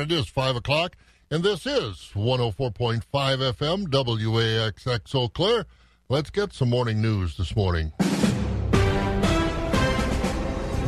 It is 5 o'clock, and this is 104.5 FM WAXX Eau Claire. Let's get some morning news this morning.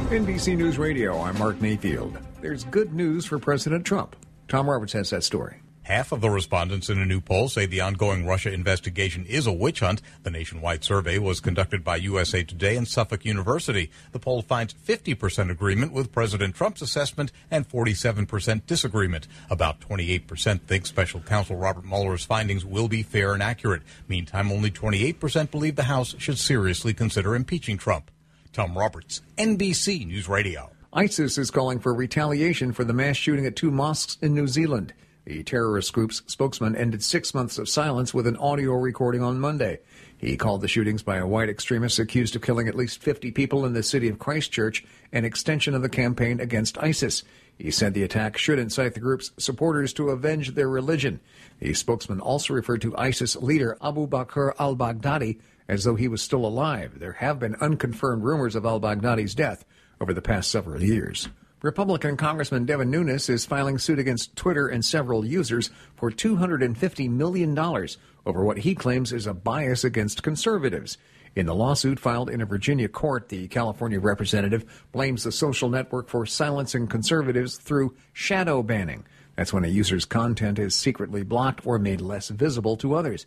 NBC News Radio, I'm Mark Mayfield. There's good news for President Trump. Tom Roberts has that story. Half of the respondents in a new poll say the ongoing Russia investigation is a witch hunt. The nationwide survey was conducted by USA Today and Suffolk University. The poll finds 50% agreement with President Trump's assessment and 47% disagreement. About 28% think special counsel Robert Mueller's findings will be fair and accurate. Meantime, only 28% believe the House should seriously consider impeaching Trump. Tom Roberts, NBC News Radio. ISIS is calling for retaliation for the mass shooting at two mosques in New Zealand. The terrorist group's spokesman ended six months of silence with an audio recording on Monday. He called the shootings by a white extremist accused of killing at least 50 people in the city of Christchurch an extension of the campaign against ISIS. He said the attack should incite the group's supporters to avenge their religion. The spokesman also referred to ISIS leader Abu Bakr al Baghdadi as though he was still alive. There have been unconfirmed rumors of al Baghdadi's death over the past several years. Republican Congressman Devin Nunes is filing suit against Twitter and several users for $250 million over what he claims is a bias against conservatives. In the lawsuit filed in a Virginia court, the California representative blames the social network for silencing conservatives through shadow banning. That's when a user's content is secretly blocked or made less visible to others.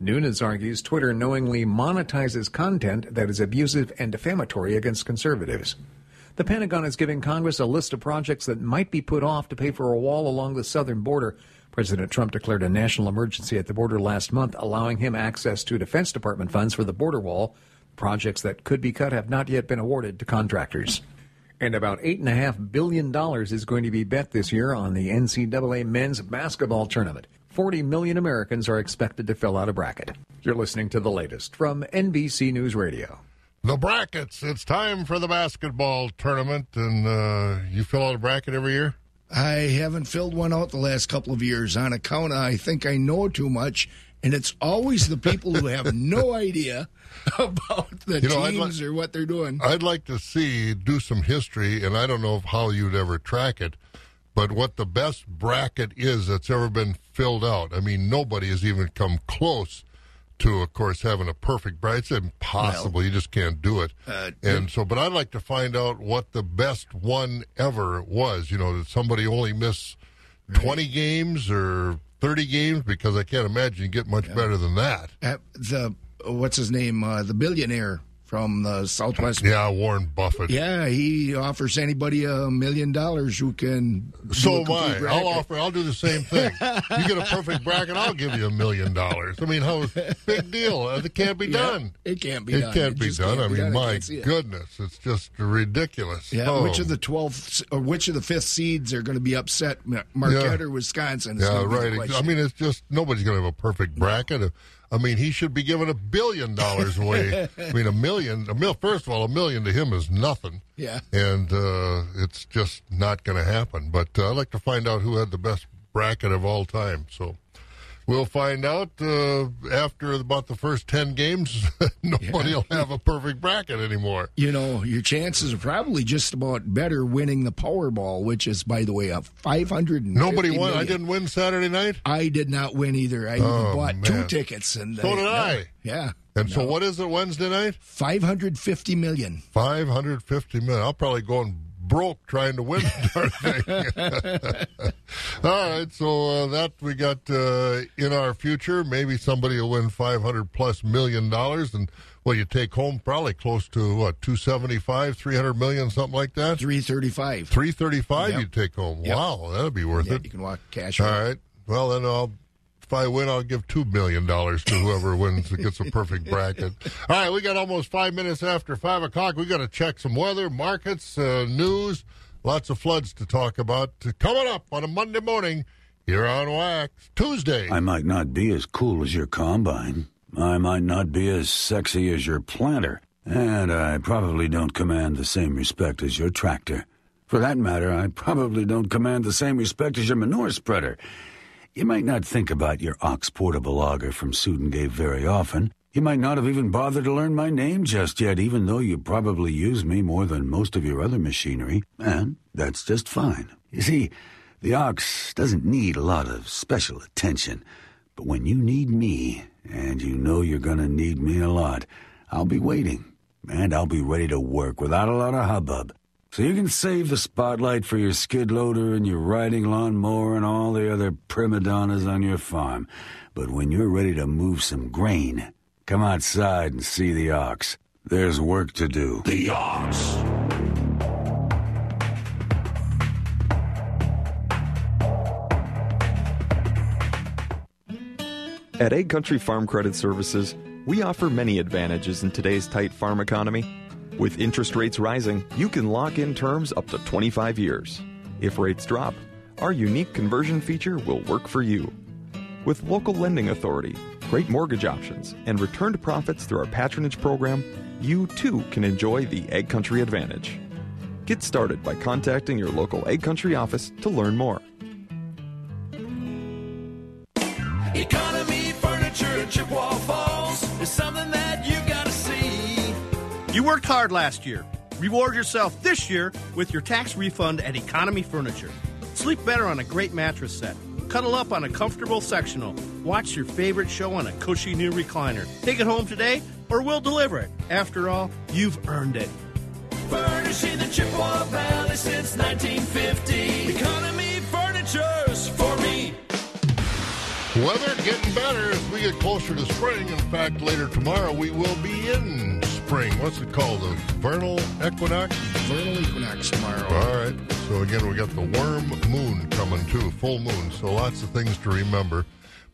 Nunes argues Twitter knowingly monetizes content that is abusive and defamatory against conservatives. The Pentagon is giving Congress a list of projects that might be put off to pay for a wall along the southern border. President Trump declared a national emergency at the border last month, allowing him access to Defense Department funds for the border wall. Projects that could be cut have not yet been awarded to contractors. And about $8.5 billion is going to be bet this year on the NCAA men's basketball tournament. 40 million Americans are expected to fill out a bracket. You're listening to the latest from NBC News Radio. The brackets. It's time for the basketball tournament, and uh, you fill out a bracket every year. I haven't filled one out the last couple of years on account of I think I know too much, and it's always the people who have no idea about the you know, teams li- or what they're doing. I'd like to see do some history, and I don't know how you'd ever track it, but what the best bracket is that's ever been filled out. I mean, nobody has even come close to, of course, having a perfect bracket. It's impossible. Well, you just can't do it. Uh, and so, but I'd like to find out what the best one ever was. You know, did somebody only miss right. 20 games or 30 games? Because I can't imagine you get much yeah. better than that. Uh, the, what's his name? Uh, the billionaire from the Southwest. Yeah, Warren Buffett. Yeah, he offers anybody a million dollars who can. So am I. Bracket. I'll offer. I'll do the same thing. you get a perfect bracket, I'll give you a million dollars. I mean, how big deal? Uh, it can't be done. Yeah, it can't be. Done. It done. can't it be done. Can't I mean, done. my goodness, it. it's just ridiculous. Yeah. Oh. Which of the twelfth or which of the fifth seeds are going to be upset? Marquette yeah. or Wisconsin? Yeah, right. I mean, it's just nobody's going to have a perfect bracket. No. I mean, he should be given a billion dollars away. I mean, a million. A mil. First of all, a million to him is nothing. Yeah. And uh, it's just not going to happen. But uh, I'd like to find out who had the best bracket of all time. So We'll find out uh, after about the first 10 games. Nobody yeah. will have a perfect bracket anymore. You know, your chances are probably just about better winning the Powerball, which is, by the way, a 500. Nobody won. Million. I didn't win Saturday night? I did not win either. I oh, bought man. two tickets. and So did I. Yeah. And no. so what is it Wednesday night? 550 million. 550 million. I'll probably go and broke trying to win the darn thing. All right, so uh, that we got uh, in our future. Maybe somebody will win five hundred plus million dollars, and well, you take home probably close to what two seventy five, three hundred million, something like that. Three thirty five. Three thirty five. Yep. You take home. Yep. Wow, that'd be worth yep, it. You can walk cash. All right. Well, then I'll if I win, I'll give two million dollars to whoever wins that gets a perfect bracket. All right, we got almost five minutes after five o'clock. We got to check some weather, markets, uh, news, lots of floods to talk about. Coming up on a Monday morning here on Wax Tuesday. I might not be as cool as your combine. I might not be as sexy as your planter, and I probably don't command the same respect as your tractor. For that matter, I probably don't command the same respect as your manure spreader. You might not think about your Ox portable auger from Sudengabe very often. You might not have even bothered to learn my name just yet, even though you probably use me more than most of your other machinery, and that's just fine. You see, The ox doesn't need a lot of special attention, but when you need me, and you know you're gonna need me a lot, I'll be waiting, and I'll be ready to work without a lot of hubbub. So you can save the spotlight for your skid loader and your riding lawnmower and all the other prima donnas on your farm. But when you're ready to move some grain, come outside and see the ox. There's work to do. The ox. At AgCountry Farm Credit Services, we offer many advantages in today's tight farm economy. With interest rates rising, you can lock in terms up to 25 years. If rates drop, our unique conversion feature will work for you. With local lending authority, great mortgage options, and returned profits through our patronage program, you too can enjoy the AgCountry Advantage. Get started by contacting your local AgCountry office to learn more. Economy Furniture Chippewa You worked hard last year. Reward yourself this year with your tax refund at Economy Furniture. Sleep better on a great mattress set. Cuddle up on a comfortable sectional. Watch your favorite show on a cushy new recliner. Take it home today or we'll deliver it. After all, you've earned it. Furnishing the Chippewa Valley since 1950. Economy Furniture's for me. Weather getting better as we get closer to spring. In fact, later tomorrow we will be in spring. What's it called? The vernal equinox? Vernal equinox tomorrow. All right. So again, we got the worm moon coming too, full moon. So lots of things to remember.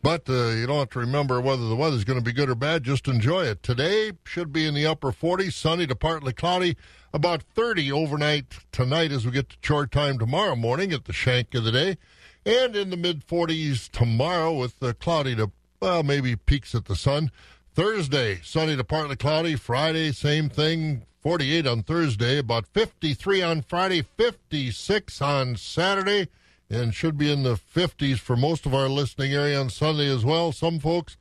But uh, you don't have to remember whether the weather's going to be good or bad. Just enjoy it. Today should be in the upper 40s, sunny to partly cloudy. About 30 overnight tonight as we get to chore time tomorrow morning at the shank of the day. And in the mid 40s tomorrow with the cloudy to, well, maybe peaks at the sun. Thursday, sunny to partly cloudy. Friday, same thing. 48 on Thursday, about 53 on Friday, 56 on Saturday, and should be in the 50s for most of our listening area on Sunday as well. Some folks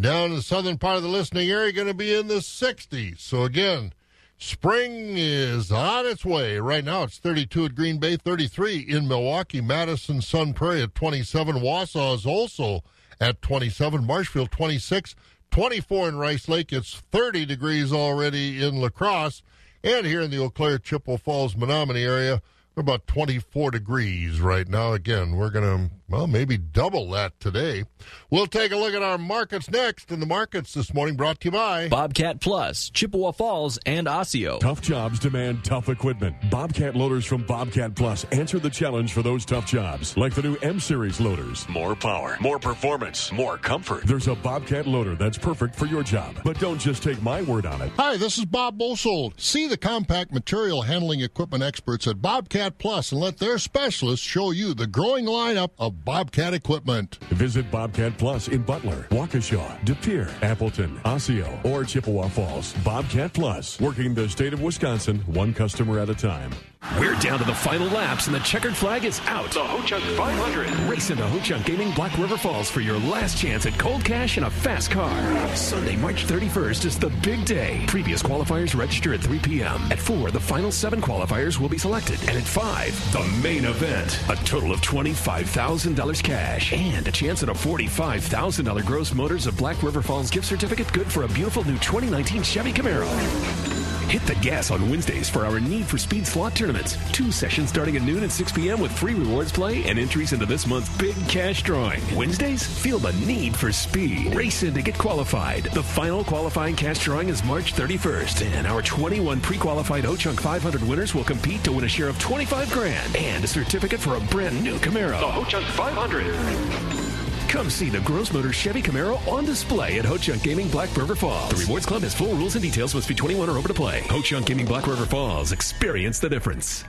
down in the southern part of the listening area going to be in the 60s. So again, spring is on its way. Right now it's 32 at Green Bay, 33 in Milwaukee, Madison, Sun Prairie at 27. Wausau is also at 27. Marshfield 26. 24 in Rice Lake. It's 30 degrees already in La Crosse. And here in the Eau Claire, Chippewa Falls, Menomonie area, we're about 24 degrees right now. Again, we're going to, well, maybe double that today. We'll take a look at our markets next. And the markets this morning brought to you by Bobcat Plus, Chippewa Falls, and Osseo. Tough jobs demand tough equipment. Bobcat loaders from Bobcat Plus answer the challenge for those tough jobs, like the new M Series loaders. More power, more performance, more comfort. There's a Bobcat loader that's perfect for your job. But don't just take my word on it. Hi, this is Bob Bosold. See the compact material handling equipment experts at Bobcat Plus and let their specialists show you the growing lineup of Bobcat equipment. Visit Bobcat Plus in Butler, Waukesha, De Pere, Appleton, Osseo, or Chippewa Falls. Bobcat Plus, working the state of Wisconsin, one customer at a time. We're down to the final laps, and the checkered flag is out. The Ho Chunk 500. Race into Ho Chunk Gaming Black River Falls for your last chance at cold cash and a fast car. Sunday, March 31st is the big day. Previous qualifiers register at 3 p.m. At 4, the final seven qualifiers will be selected. And at 5, the main event. A total of $25,000 cash and a chance at a $45,000 gross Motors of Black River Falls gift certificate good for a beautiful new 2019 Chevy Camaro. Hit the gas on Wednesdays for our Need for Speed slot tournaments. Two sessions starting at noon and 6 p.m. with free rewards play and entries into this month's big cash drawing. Wednesdays, feel the need for speed. Race in to get qualified. The final qualifying cash drawing is March 31st, and our 21 pre-qualified Ho-Chunk 500 winners will compete to win a share of 25 grand and a certificate for a brand new Camaro. The Ho Chunk 500. Come see the Gross Motors Chevy Camaro on display at Ho Chunk Gaming Black River Falls. The Rewards Club has full rules and details. Must be 21 or over to play. Ho Chunk Gaming Black River Falls. Experience the difference.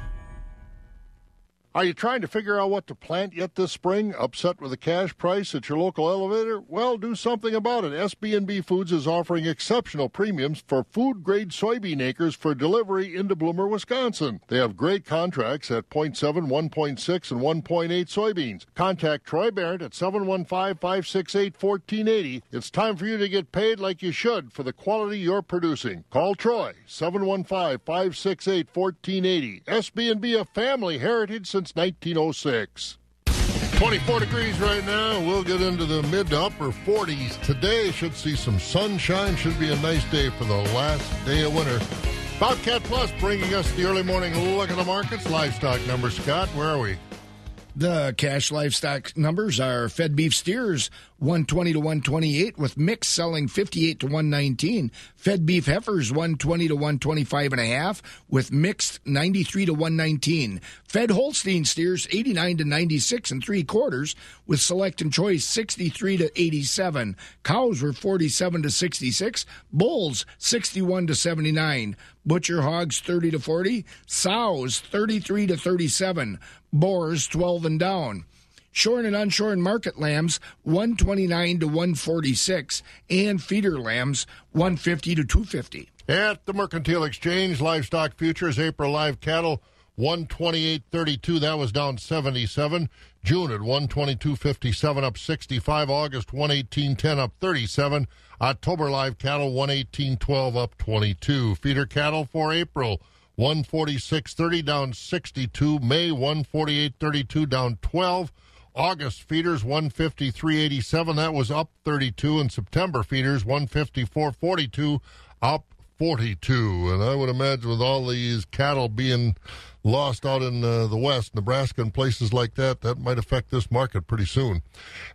Are you trying to figure out what to plant yet this spring? Upset with the cash price at your local elevator? Well, do something about it. SB&B Foods is offering exceptional premiums for food-grade soybean acres for delivery into Bloomer, Wisconsin. They have great contracts at 0.7, 1.6, and 1.8 soybeans. Contact Troy Barrett at 715-568-1480. It's time for you to get paid like you should for the quality you're producing. Call Troy, 715-568-1480. SB&B, a family heritage since 1906. 24 degrees right now. We'll get into the mid to upper 40s today. Should see some sunshine. Should be a nice day for the last day of winter. Bobcat Plus bringing us the early morning look at the markets. Livestock numbers, Scott. Where are we? The cash livestock numbers are fed beef steers 120 to 128 with mix selling 58 to 119. Fed beef heifers 120 to 125 and a half with mixed 93 to 119. Fed Holstein steers 89 to 96 and three quarters with select and choice 63 to 87. Cows were 47 to 66. Bulls 61 to 79. Butcher hogs 30 to 40. Sows 33 to 37. Boars 12 and down. Shorn and unshorn market lambs 129 to 146 and feeder lambs 150 to 250. At the Mercantile Exchange, livestock futures, April live cattle 128.32. That was down 77. June at 122.57, up 65. August 118.10, up 37. October live cattle 118.12, up 22. Feeder cattle for April 146.30, down 62. May 148.32, down 12. August feeders 153.87, that was up 32. And September feeders 154.42, up 42. And I would imagine with all these cattle being lost out in uh, the West, Nebraska, and places like that, that might affect this market pretty soon.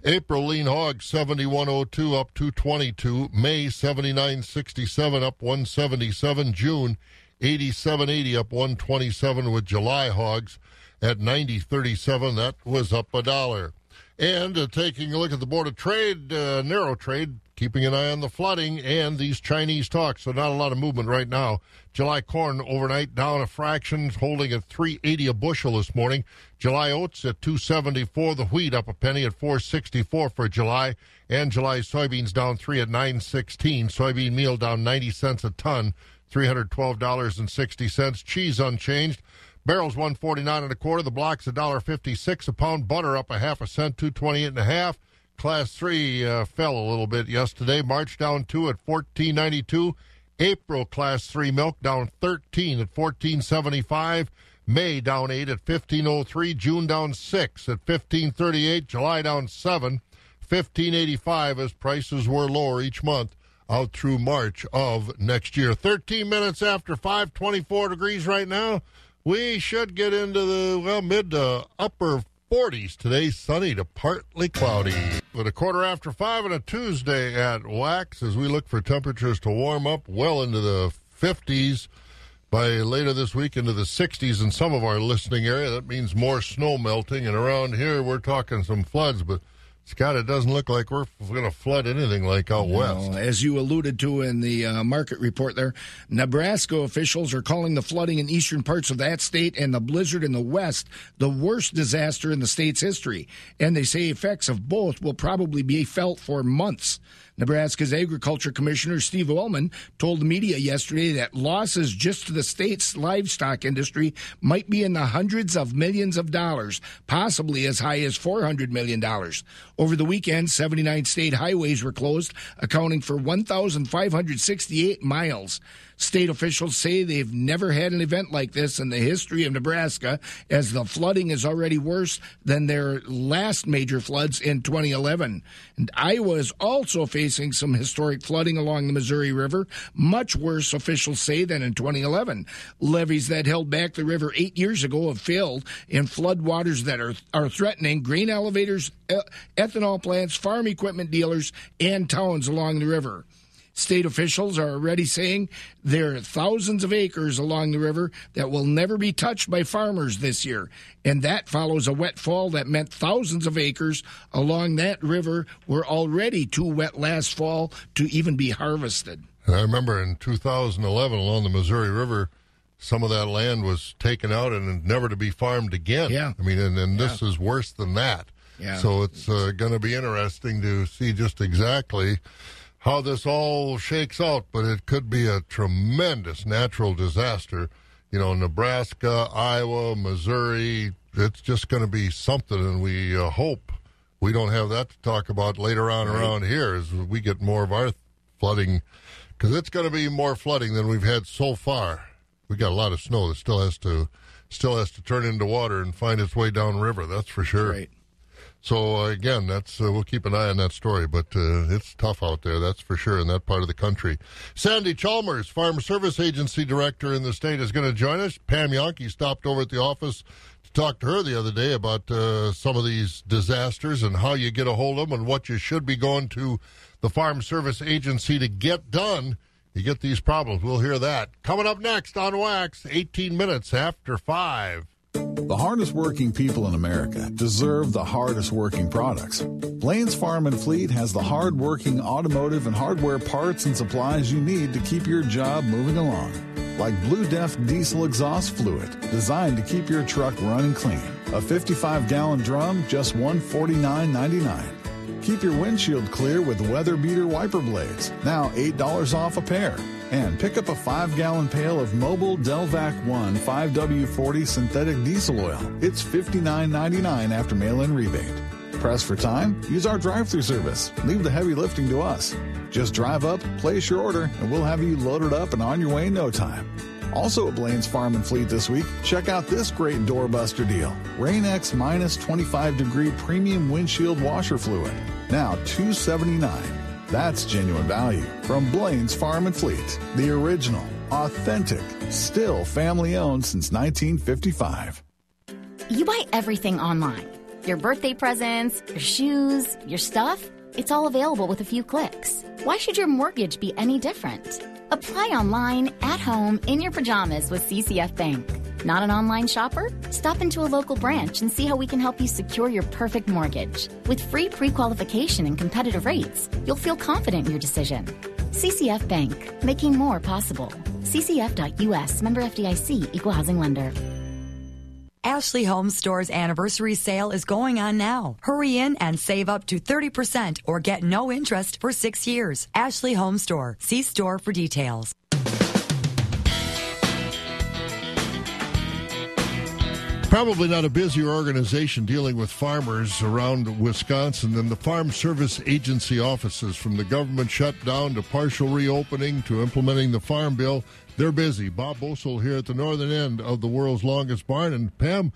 April lean hog 7102 up 222. May 7967 up 177. June 8780 up 127 with July hogs at 9037. That was up a dollar. And uh, taking a look at the Board of Trade, uh, narrow trade, keeping an eye on the flooding and these Chinese talks. So not a lot of movement right now. July corn overnight down a fraction, holding at 380 a bushel this morning. July oats at 274. The wheat up a penny at 464 for July. And July soybeans down three at 916. Soybean meal down 90 cents a ton, $312.60. Cheese unchanged. Barrels 149 and a quarter. The blocks a dollar 56 a pound. Butter up a half a cent, 228 and a half. Class three uh, fell a little bit yesterday. March down two at 1492. April class three milk down 13 at 1475. May down eight at 1503. June down six at 1538. July down seven, 1585 as prices were lower each month out through March of next year. 13 minutes after 524 degrees right now. We should get into the well mid to upper 40s today, sunny to partly cloudy. But a quarter after five on a Tuesday at Wax as we look for temperatures to warm up well into the 50s by later this week into the 60s in some of our listening area. That means more snow melting, and around here we're talking some floods, but Scott, it doesn't look like we're going to flood anything like out No, west. As you alluded to in the uh, market report there, Nebraska officials are calling the flooding in eastern parts of that state and the blizzard in the west the worst disaster in the state's history. And they say effects of both will probably be felt for months. Nebraska's Agriculture Commissioner Steve Wellman told the media yesterday that losses just to the state's livestock industry might be in the hundreds of millions of dollars, possibly as high as $400 million. Over the weekend, 79 state highways were closed, accounting for 1,568 miles. State officials say they've never had an event like this in the history of Nebraska, as the flooding is already worse than their last major floods in 2011. And Iowa is also facing some historic flooding along the Missouri River, much worse, officials say, than in 2011. Levees that held back the river eight years ago have failed, in floodwaters that are, are threatening grain elevators, ethanol plants, farm equipment dealers, and towns along the river. State officials are already saying there are thousands of acres along the river that will never be touched by farmers this year. And that follows a wet fall that meant thousands of acres along that river were already too wet last fall to even be harvested. And I remember in 2011 along the Missouri River, some of that land was taken out and never to be farmed again. Yeah. I mean, and, and this is worse than that. Yeah. So it's uh, going to be interesting to see just exactly how this all shakes out, but it could be a tremendous natural disaster. You know, Nebraska, Iowa, Missouri, it's just going to be something, and we uh, hope we don't have that to talk about later on around here as we get more of our flooding, because it's going to be more flooding than we've had so far. We got a lot of snow that still has to still has to turn into water and find its way downriver. That's for sure. Right. So uh, again, that's uh, we'll keep an eye on that story, but uh, it's tough out there, that's for sure, in that part of the country. Sandy Chalmers, Farm Service Agency Director in the state, is going to join us. Pam Jahnke stopped over at the office to talk to her the other day about uh, some of these disasters and how you get a hold of them and what you should be going to the Farm Service Agency to get done. You get these problems. We'll hear that coming up next on Wax. 18 minutes after five. The hardest working people in America deserve the hardest working products. Blaine's Farm and Fleet has the hard working automotive and hardware parts and supplies you need to keep your job moving along. Like Blue Def diesel exhaust fluid, designed to keep your truck running clean. A 55 gallon drum, just $149.99. Keep your windshield clear with weather beater wiper blades, now $8 off a pair. And pick up a 5 gallon pail of Mobil Delvac 1 5W40 synthetic diesel oil. It's $59.99 after mail in rebate. Press for time? Use our drive through service. Leave the heavy lifting to us. Just drive up, place your order, and we'll have you loaded up and on your way in no time. Also at Blaine's Farm and Fleet this week, check out this great doorbuster deal. Rain-X minus 25 degree premium windshield washer fluid. Now 279. That's genuine value from Blaine's Farm and Fleet. The original, authentic, still family owned since 1955. You buy everything online your birthday presents, your shoes, your stuff. It's all available with a few clicks. Why should your mortgage be any different? Apply online, at home, in your pajamas with CCF Bank. Not an online shopper? Stop into a local branch and see how we can help you secure your perfect mortgage. With free pre qualification and competitive rates, you'll feel confident in your decision. CCF Bank, making more possible. CCF.US, member FDIC, equal housing lender. Ashley Home Store's anniversary sale is going on now. Hurry in and save up to 30% or get no interest for six years. Ashley Home Store. See store for details. Probably not a busier organization dealing with farmers around Wisconsin than the Farm Service Agency offices. From the government shutdown to partial reopening to implementing the Farm Bill, they're busy. Bob Bosold here at the northern end of the world's longest barn. And Pam,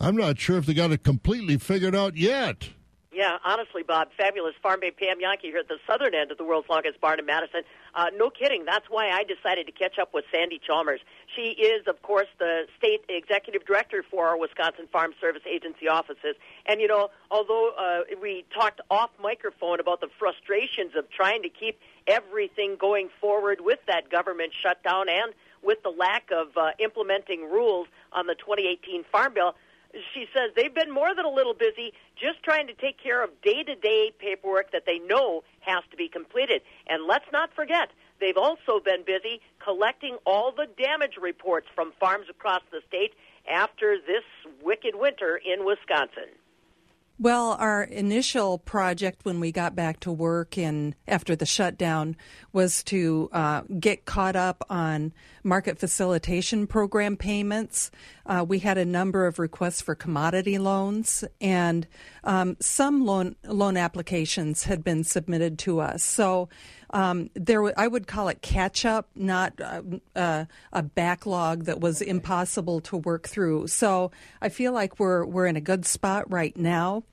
I'm not sure if they got it completely figured out yet. Yeah, honestly, Bob, fabulous farm babe Pam Jahnke here at the southern end of the world's longest barn in Madison. Uh, no kidding. That's why I decided to catch up with Sandy Chalmers. She is, of course, the state executive director for our Wisconsin Farm Service Agency offices. And, you know, although uh, we talked off microphone about the frustrations of trying to keep everything going forward with that government shutdown and with the lack of uh, implementing rules on the 2018 Farm Bill, she says they've been more than a little busy just trying to take care of day to day paperwork that they know has to be completed. And let's not forget, they've also been busy collecting all the damage reports from farms across the state after this wicked winter in Wisconsin. Well, our initial project when we got back to work and after the shutdown was to uh, get caught up on market facilitation program payments. Uh, we had a number of requests for commodity loans, and um, some loan loan applications had been submitted to us. So um, there, I would call it catch up, not uh, uh, a backlog that was impossible to work through. So I feel like we're we're in a good spot right now.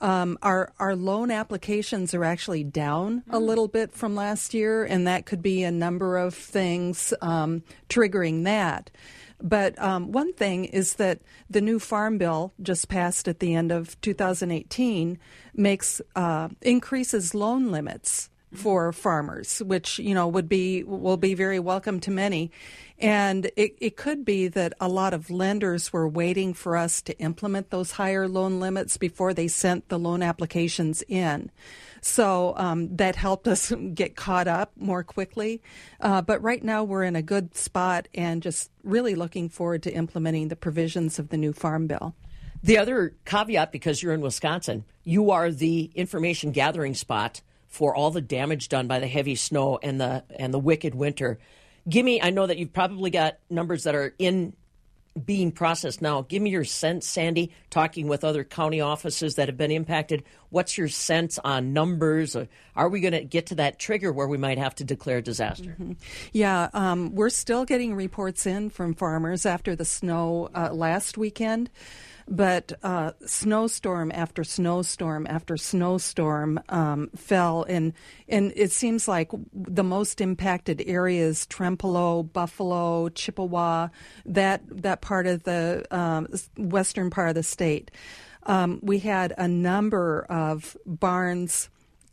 Um, our our loan applications are actually down a little bit from last year, and that could be a number of things um, triggering that. But um, one thing is that the new farm bill just passed at the end of 2018 makes uh, increases loan limits for farmers, which you know would be will be very welcome to many. And it, it could be that a lot of lenders were waiting for us to implement those higher loan limits before they sent the loan applications in. So um, that helped us get caught up more quickly. Uh, but right now we're in a good spot and just really looking forward to implementing the provisions of the new Farm Bill. The other caveat, because you're in Wisconsin, you are the information gathering spot for all the damage done by the heavy snow and the and the wicked winter. Give me I know that you've probably got numbers that are in being processed now. Give me your sense, Sandy, talking with other county offices that have been impacted. What's your sense on numbers? Are we going to get to that trigger where we might have to declare disaster? Mm-hmm. Yeah, um, we're still getting reports in from farmers after the snow uh, last weekend. But uh, snowstorm after snowstorm after snowstorm um, fell, and and it seems like the most impacted areas: Trempealeau, Buffalo, Chippewa, that that part of the um, western part of the state. Um, we had a number of barns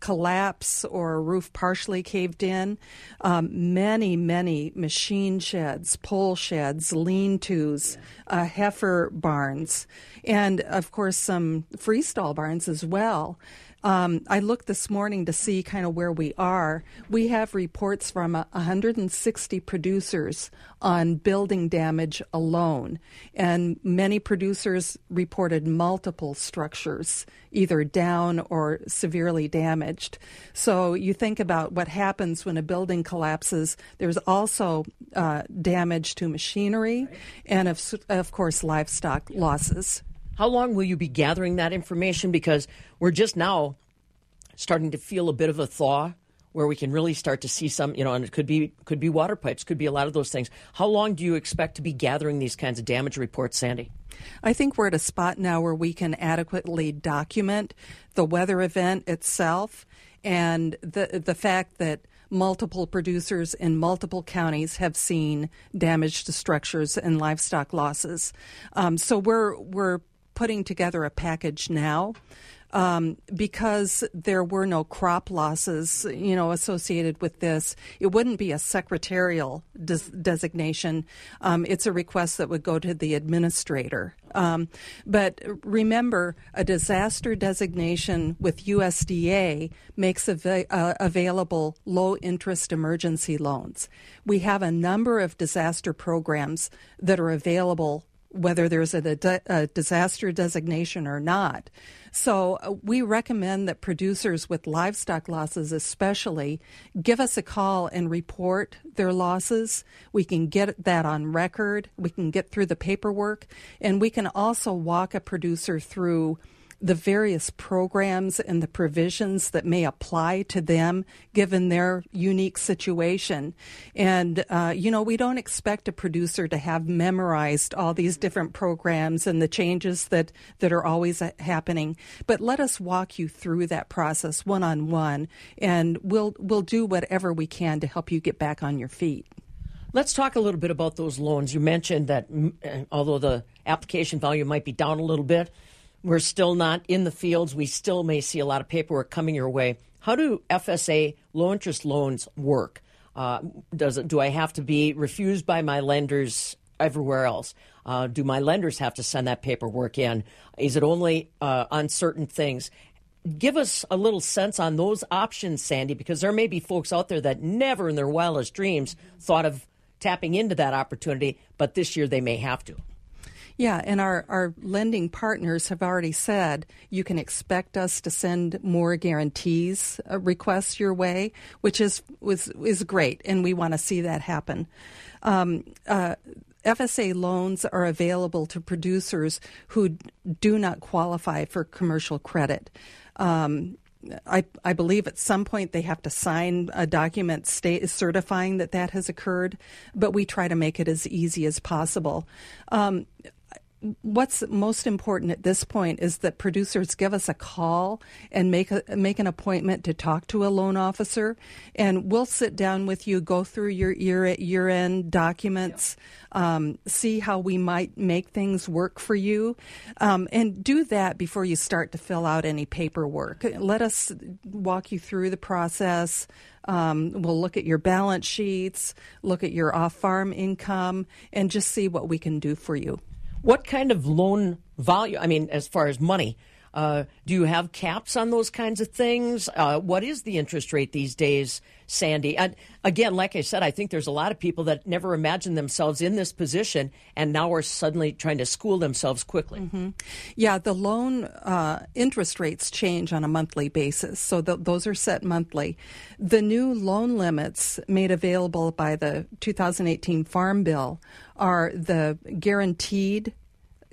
collapse or a roof partially caved in. Um, many, many machine sheds, pole sheds, lean tos, uh, heifer barns, and of course some freestall barns as well. Um, I looked this morning to see kind of where we are. We have reports from uh, 160 producers on building damage alone, and many producers reported multiple structures either down or severely damaged. So you think about what happens when a building collapses. There's also uh, damage to machinery, and of, of course livestock losses. How long will you be gathering that information? Because we're just now starting to feel a bit of a thaw where we can really start to see some, you know, and it could be could be water pipes, could be a lot of those things. How long do you expect to be gathering these kinds of damage reports, Sandy? I think we're at a spot now where we can adequately document the weather event itself and the the fact that multiple producers in multiple counties have seen damage to structures and livestock losses. Um, so we're we're putting together a package now um, because there were no crop losses, you know, associated with this. It wouldn't be a secretarial des- designation. Um, it's a request that would go to the administrator. Um, but remember, a disaster designation with USDA makes av- uh, available low interest emergency loans. We have a number of disaster programs that are available whether there's a, a, disaster designation or not. So uh, we recommend that producers with livestock losses, especially, give us a call and report their losses. We can get that on record. We can get through the paperwork, and we can also walk a producer through the various programs and the provisions that may apply to them given their unique situation. And, uh, you know, we don't expect a producer to have memorized all these different programs and the changes that, that are always uh, happening. But let us walk you through that process one on one, and we'll, we'll do whatever we can to help you get back on your feet. Let's talk a little bit about those loans. You mentioned that uh, although the application volume might be down a little bit, we're still not in the fields. We still may see a lot of paperwork coming your way. How do FSA low interest loans work? Uh, does it, do I have to be refused by my lenders everywhere else? Uh, do my lenders have to send that paperwork in? Is it only uh, on certain things? Give us a little sense on those options, Sandy, because there may be folks out there that never in their wildest dreams thought of tapping into that opportunity, but this year they may have to. Yeah, and our, our lending partners have already said you can expect us to send more guarantees uh, requests your way, which is was is great, and we want to see that happen. Um, uh, FSA loans are available to producers who do not qualify for commercial credit. Um, I, I, believe at some point they have to sign a document state, certifying that that has occurred, but we try to make it as easy as possible. Um, what's most important at this point is that producers give us a call and make a, make an appointment to talk to a loan officer, and we'll sit down with you, go through your year year end documents, um, see how we might make things work for you, um, and do that before you start to fill out any paperwork. Let us walk you through the process. Um, we'll look at your balance sheets, look at your off farm income, and just see what we can do for you. What kind of loan volume? I mean, as far as money, uh, do you have caps on those kinds of things? Uh, what is the interest rate these days, Sandy? And again, like I said, I think there's a lot of people that never imagined themselves in this position and now are suddenly trying to school themselves quickly. Mm-hmm. Yeah, the loan uh, interest rates change on a monthly basis, so th- those are set monthly. The new loan limits made available by the 2018 Farm Bill are the guaranteed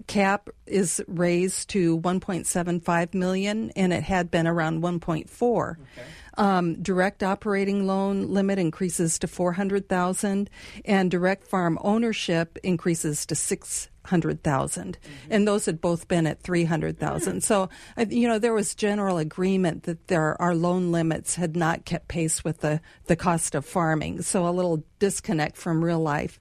cap is raised to 1.75 million, and it had been around 1.4. Um, direct operating loan limit increases to 400,000, and direct farm ownership increases to 600,000. And those had both been at 300,000. So, uh, you know, there was general agreement that there our loan limits had not kept pace with the the cost of farming. So, a little disconnect from real life.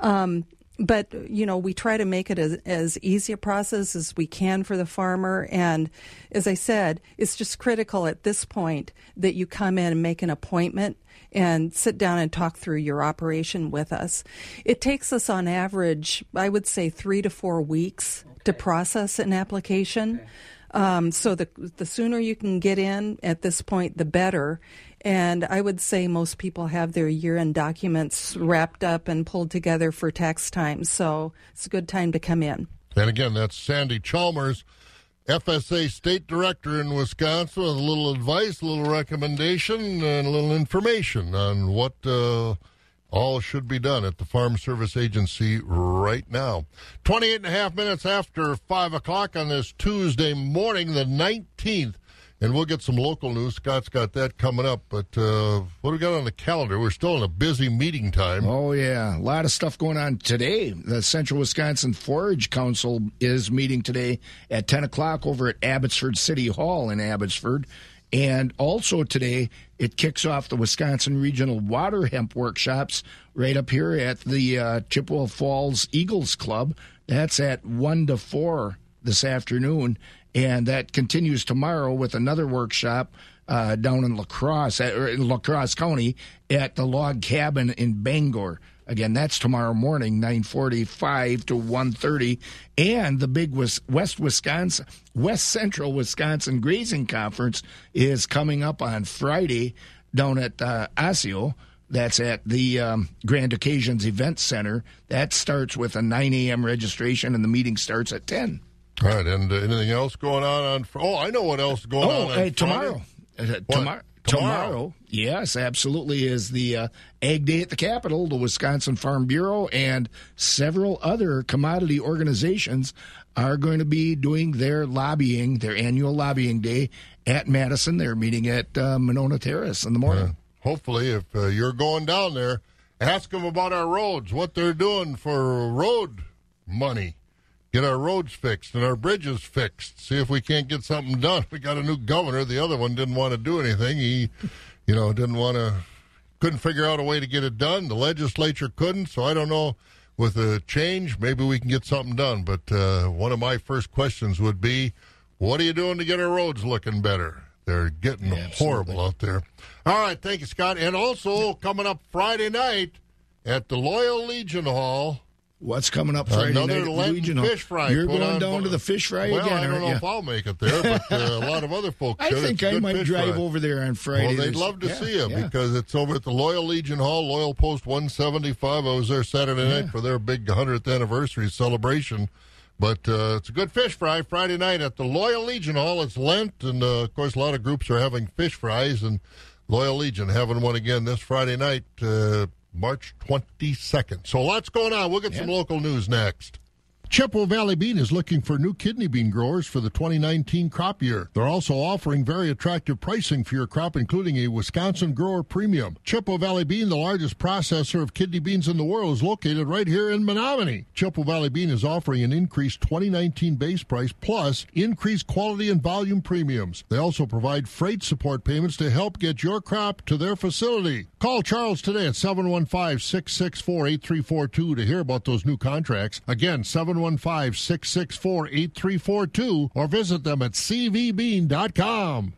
Um, but you know we try to make it as, as easy a process as we can for the farmer. And as i said it's just critical at this point that you come in and make an appointment and sit down and talk through your operation with us. It takes us on average i would say three to four weeks to process an application. Um, so the the sooner you can get in at this point the better and I would say most people have their year end documents wrapped up and pulled together for tax time. So it's a good time to come in. And again, that's Sandy Chalmers, FSA State Director in Wisconsin, with a little advice, a little recommendation, and a little information on what uh, all should be done at the Farm Service Agency right now. 28 and a half minutes after 5 o'clock on this Tuesday morning, the 19th. And we'll get some local news. Scott's got that coming up. But uh, what we got on the calendar? We're still in a busy meeting time. Oh, yeah. A lot of stuff going on today. The Central Wisconsin Forage Council is meeting today at 10 o'clock over at Abbotsford City Hall in Abbotsford. And also today, it kicks off the Wisconsin Regional Water Hemp Workshops right up here at the uh, Chippewa Falls Eagles Club. That's at 1 to 4 this afternoon. And that continues tomorrow with another workshop uh, down in Lacrosse, at, or in Lacrosse County, at the Log Cabin in Bangor. Again, that's tomorrow morning, 945 to 1.30. And the big West Wisconsin, West Central Wisconsin Grazing Conference is coming up on Friday down at uh, Osseo. That's at the um, Grand Occasions Event Center. That starts with a 9 a.m. registration, and the meeting starts at 10. All right, and uh, anything else going on on? Fr- Oh, I know what else is going Oh, on. Oh, hey, Friday. tomorrow. Uh, What? tomorrow. Tomorrow, yes, absolutely, is the uh, Ag Day at the Capitol. The Wisconsin Farm Bureau and several other commodity organizations are going to be doing their lobbying, their annual lobbying day at Madison. They're meeting at uh, Monona Terrace in the morning. Hopefully, if uh, you're going down there, ask them about our roads, what they're doing for road money. Get our roads fixed and our bridges fixed. See if we can't get something done. We got a new governor. The other one didn't want to do anything. He, you know, didn't want to, couldn't figure out a way to get it done. The legislature couldn't. So I don't know. With a change, maybe we can get something done. But uh, one of my first questions would be, what are you doing to get our roads looking better? They're getting horrible out there. All right, thank you, Scott. And also coming up Friday night at the Loyal Legion Hall. What's coming up Friday Another night Lenten Legion fish fry. You're put going on down to the fish fry well, again, I don't know you? if I'll make it there, but uh, a lot of other folks. I should. think I might drive fry. over there on Friday. Well, they'd There's- love to yeah, see you yeah. because it's over at the Loyal Legion Hall, Loyal Post 175. I was there Saturday night for their big 100th anniversary celebration. But uh, it's a good fish fry Friday night at the Loyal Legion Hall. It's Lent, and uh, of course, a lot of groups are having fish fries, and Loyal Legion having one again this Friday night, uh, March 22nd. So lots going on. We'll get some local news next. Chippewa Valley Bean is looking for new kidney bean growers for the 2019 crop year. They're also offering very attractive pricing for your crop, including a Wisconsin grower premium. Chippewa Valley Bean, the largest processor of kidney beans in the world, is located right here in Menomonie. Chippewa Valley Bean is offering an increased 2019 base price plus increased quality and volume premiums. They also provide freight support payments to help get your crop to their facility. Call Charles today at 715 664 8342 to hear about those new contracts. Again, 715 664 8342 or visit them at cvbean.com.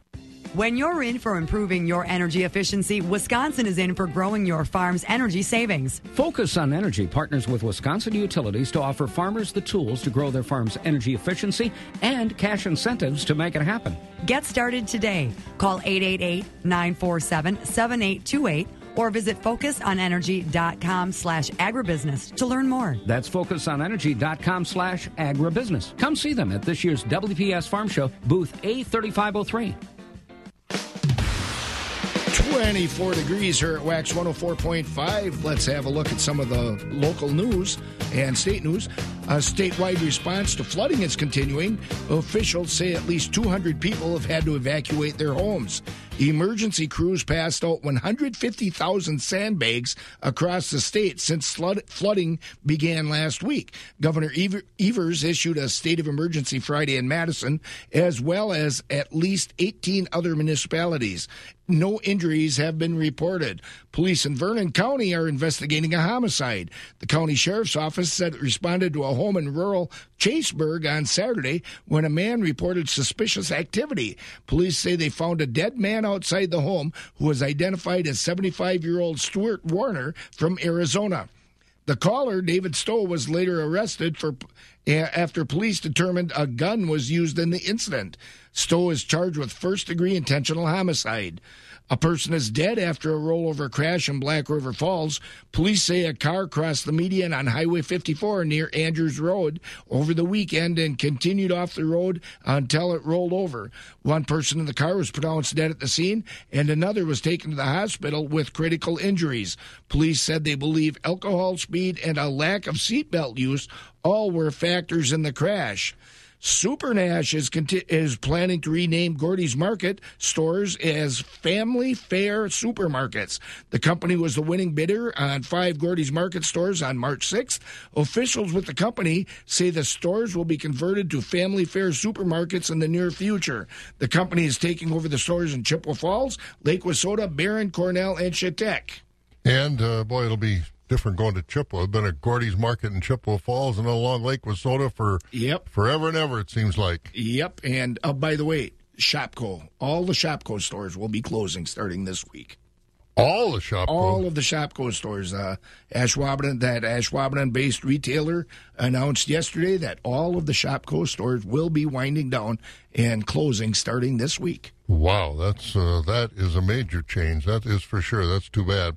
When you're in for improving your energy efficiency, Wisconsin is in for growing your farm's energy savings. Focus on Energy partners with Wisconsin Utilities to offer farmers the tools to grow their farm's energy efficiency and cash incentives to make it happen. Get started today. Call 888 947 7828 or visit focusonenergy.com slash agribusiness to learn more. That's focusonenergy.com slash agribusiness. Come see them at this year's WPS Farm Show, booth A3503. 24 degrees here at Wax 104.5. Let's have a look at some of the local news and state news. A statewide response to flooding is continuing. Officials say at least 200 people have had to evacuate their homes. Emergency crews passed out 150,000 sandbags across the state since flood, flooding began last week. Governor Ever, Evers issued a state of emergency Friday in Madison, as well as at least 18 other municipalities. No injuries have been reported. Police in Vernon County are investigating a homicide. The county sheriff's office said it responded to a home in rural Chaseburg on Saturday when a man reported suspicious activity. Police say they found a dead man outside the home who was identified as 75 year old Stuart Warner from Arizona. The caller, David Stowe, was later arrested for after police determined a gun was used in the incident. Stowe is charged with first degree intentional homicide. A person is dead after a rollover crash in Black River Falls. Police say a car crossed the median on Highway 54 near Andrews Road over the weekend and continued off the road until it rolled over. One person in the car was pronounced dead at the scene, and another was taken to the hospital with critical injuries. Police said they believe alcohol, speed, and a lack of seatbelt use all were factors in the crash. SpartanNash is conti- is planning to rename Gordy's Market stores as Family Fare Supermarkets. The company was the winning bidder on five Gordy's Market stores on March 6th. Officials with the company say the stores will be converted to Family Fare supermarkets in the near future. The company is taking over the stores in Chippewa Falls, Lake Wissota, Barron, Cornell, and Chautauqua. And uh, boy, it'll be different going to Chippewa. I've been at Gordy's Market in Chippewa Falls and along Lake Wissota for yep forever and ever. It seems like. Yep, and uh, by the way, Shopko, all the Shopko stores will be closing starting this week. All the Shopko, all of the Shopko stores. Uh, Ashwaubenon, that Ashwaubenon-based retailer announced yesterday that all of the Shopko stores will be winding down and closing starting this week. Wow, that's uh, that is a major change. That is for sure. That's too bad.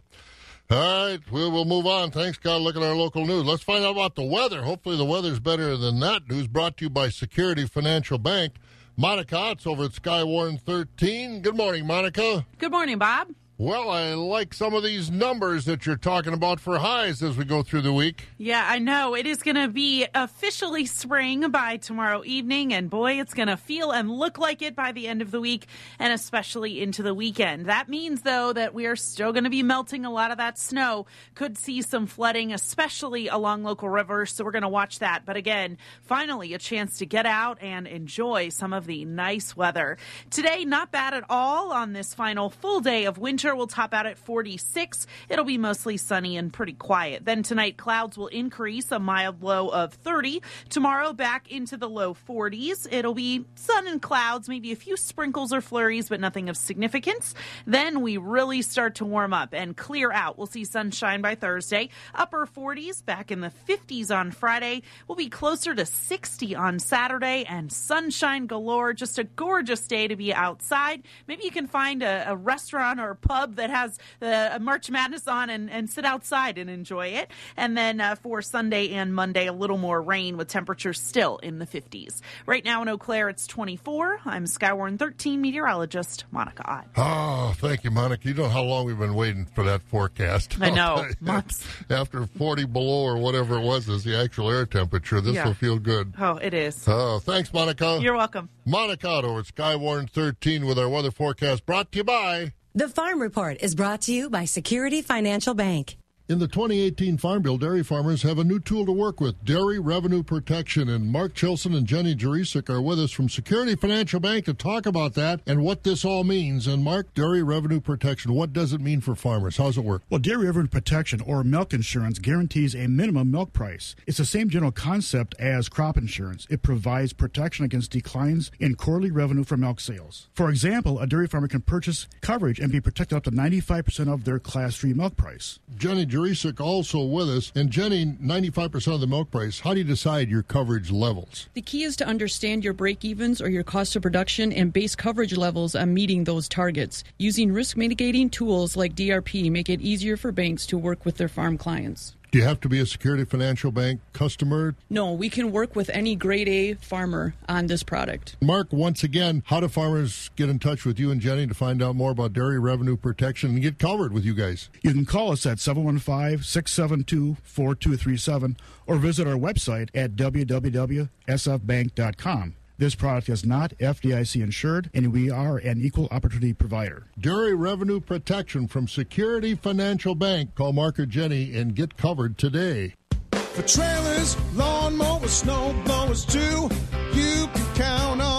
All right, we will move on. Thanks, God. Look at our local news. Let's find out about the weather. Hopefully, the weather's better than that news. Brought to you by Security Financial Bank. Monica Otts over at Skywarn 13. Good morning, Monica. Good morning, Bob. Well, I like some of these numbers that you're talking about for highs as we go through the week. Yeah, I know. It is going to be officially spring by tomorrow evening, and boy, it's going to feel and look like it by the end of the week, and especially into the weekend. That means, though, that we are still going to be melting a lot of that snow. Could see some flooding, especially along local rivers, so we're going to watch that. But again, finally, a chance to get out and enjoy some of the nice weather. Today, not bad at all on this final full day of winter will top out at 46. It'll be mostly sunny and pretty quiet. Then tonight, clouds will increase, a mild low of 30. Tomorrow, back into the low 40s. It'll be sun and clouds, maybe a few sprinkles or flurries, but nothing of significance. Then we really start to warm up and clear out. We'll see sunshine by Thursday. Upper 40s, back in the 50s on Friday. We'll be closer to 60 on Saturday and sunshine galore. Just a gorgeous day to be outside. Maybe you can find a, a restaurant or a that has the March Madness on and, and sit outside and enjoy it. And then uh, for Sunday and Monday, a little more rain with temperatures still in the 50s. Right now in Eau Claire, it's 24. I'm Skywarn 13 meteorologist Monica Ott. Oh, thank you, Monica. You know how long we've been waiting for that forecast. I know, months. After 40 below or whatever it was is the actual air temperature, this Yeah. will feel good. Oh, it is. Oh, thanks, Monica. You're welcome. Monica Otto at Skywarn 13 with our weather forecast brought to you by. The Farm Report is brought to you by Security Financial Bank. In the 2018 Farm Bill, dairy farmers have a new tool to work with dairy revenue protection. And Mark Chilson and Jenny Jurisic are with us from Security Financial Bank to talk about that and what this all means. And Mark, dairy revenue protection, what does it mean for farmers? How does it work? Well, dairy revenue protection or milk insurance guarantees a minimum milk price. It's the same general concept as crop insurance. It provides protection against declines in quarterly revenue from milk sales. For example, a dairy farmer can purchase coverage and be protected up to 95% of their class 3 milk price. Jenny Jurisic also with us. And Jenny, 95% of the milk price. How do you decide your coverage levels? The key is to understand your break evens or your cost of production and base coverage levels on meeting those targets. Using risk mitigating tools like DRP make it easier for banks to work with their farm clients. Do you have to be a Security Financial Bank customer? No, we can work with any grade A farmer on this product. Mark, once again, how do farmers get in touch with you and Jenny to find out more about dairy revenue protection and get covered with you guys? You can call us at 715 672 4237 or visit our website at www.sfbank.com. This product is not FDIC insured, and we are an equal opportunity provider. Dairy revenue protection from Security Financial Bank. Call Mark or Jenny and get covered today. For trailers, lawn mowers, snow blowers too, you can count on us.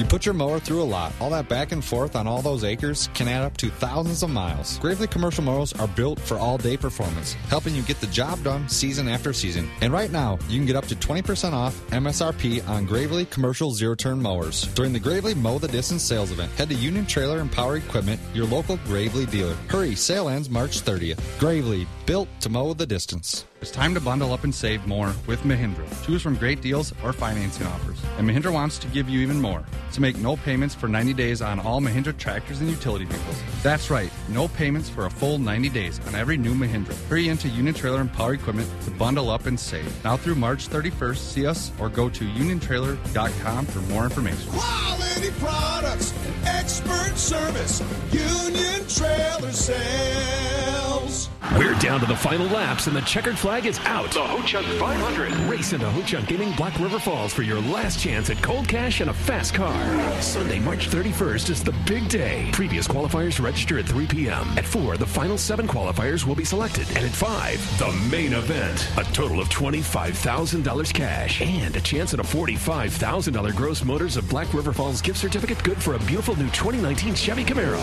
You put your mower through a lot. All that back and forth on all those acres can add up to thousands of miles. Gravely commercial mowers are built for all day performance, helping you get the job done season after season. And right now, you can get up to 20% off MSRP on Gravely commercial zero turn mowers during the Gravely Mow the Distance sales event. Head to Union Trailer and Power Equipment, your local Gravely dealer. Hurry, sale ends March 30th. Gravely, built to mow the distance. It's time to bundle up and save more with Mahindra. Choose from great deals or financing offers. And Mahindra wants to give you even more. So make no payments for 90 days on all Mahindra tractors and utility vehicles. That's right, no payments for a full 90 days on every new Mahindra. Hurry into Union Trailer and Power Equipment to bundle up and save. Now through March 31st, see us or go to uniontrailer.com for more information. Quality products expert service. Union Trailer Sales. Down to the final laps, and the checkered flag is out. The Ho-Chunk 500. Race into Ho-Chunk Gaming Black River Falls for your last chance at cold cash and a fast car. Sunday, March 31st is the big day. Previous qualifiers register at 3 p.m. At 4, the final seven qualifiers will be selected. And at 5, the main event. A total of $25,000 cash and a chance at a $45,000 gross Motors of Black River Falls gift certificate good for a beautiful new 2019 Chevy Camaro.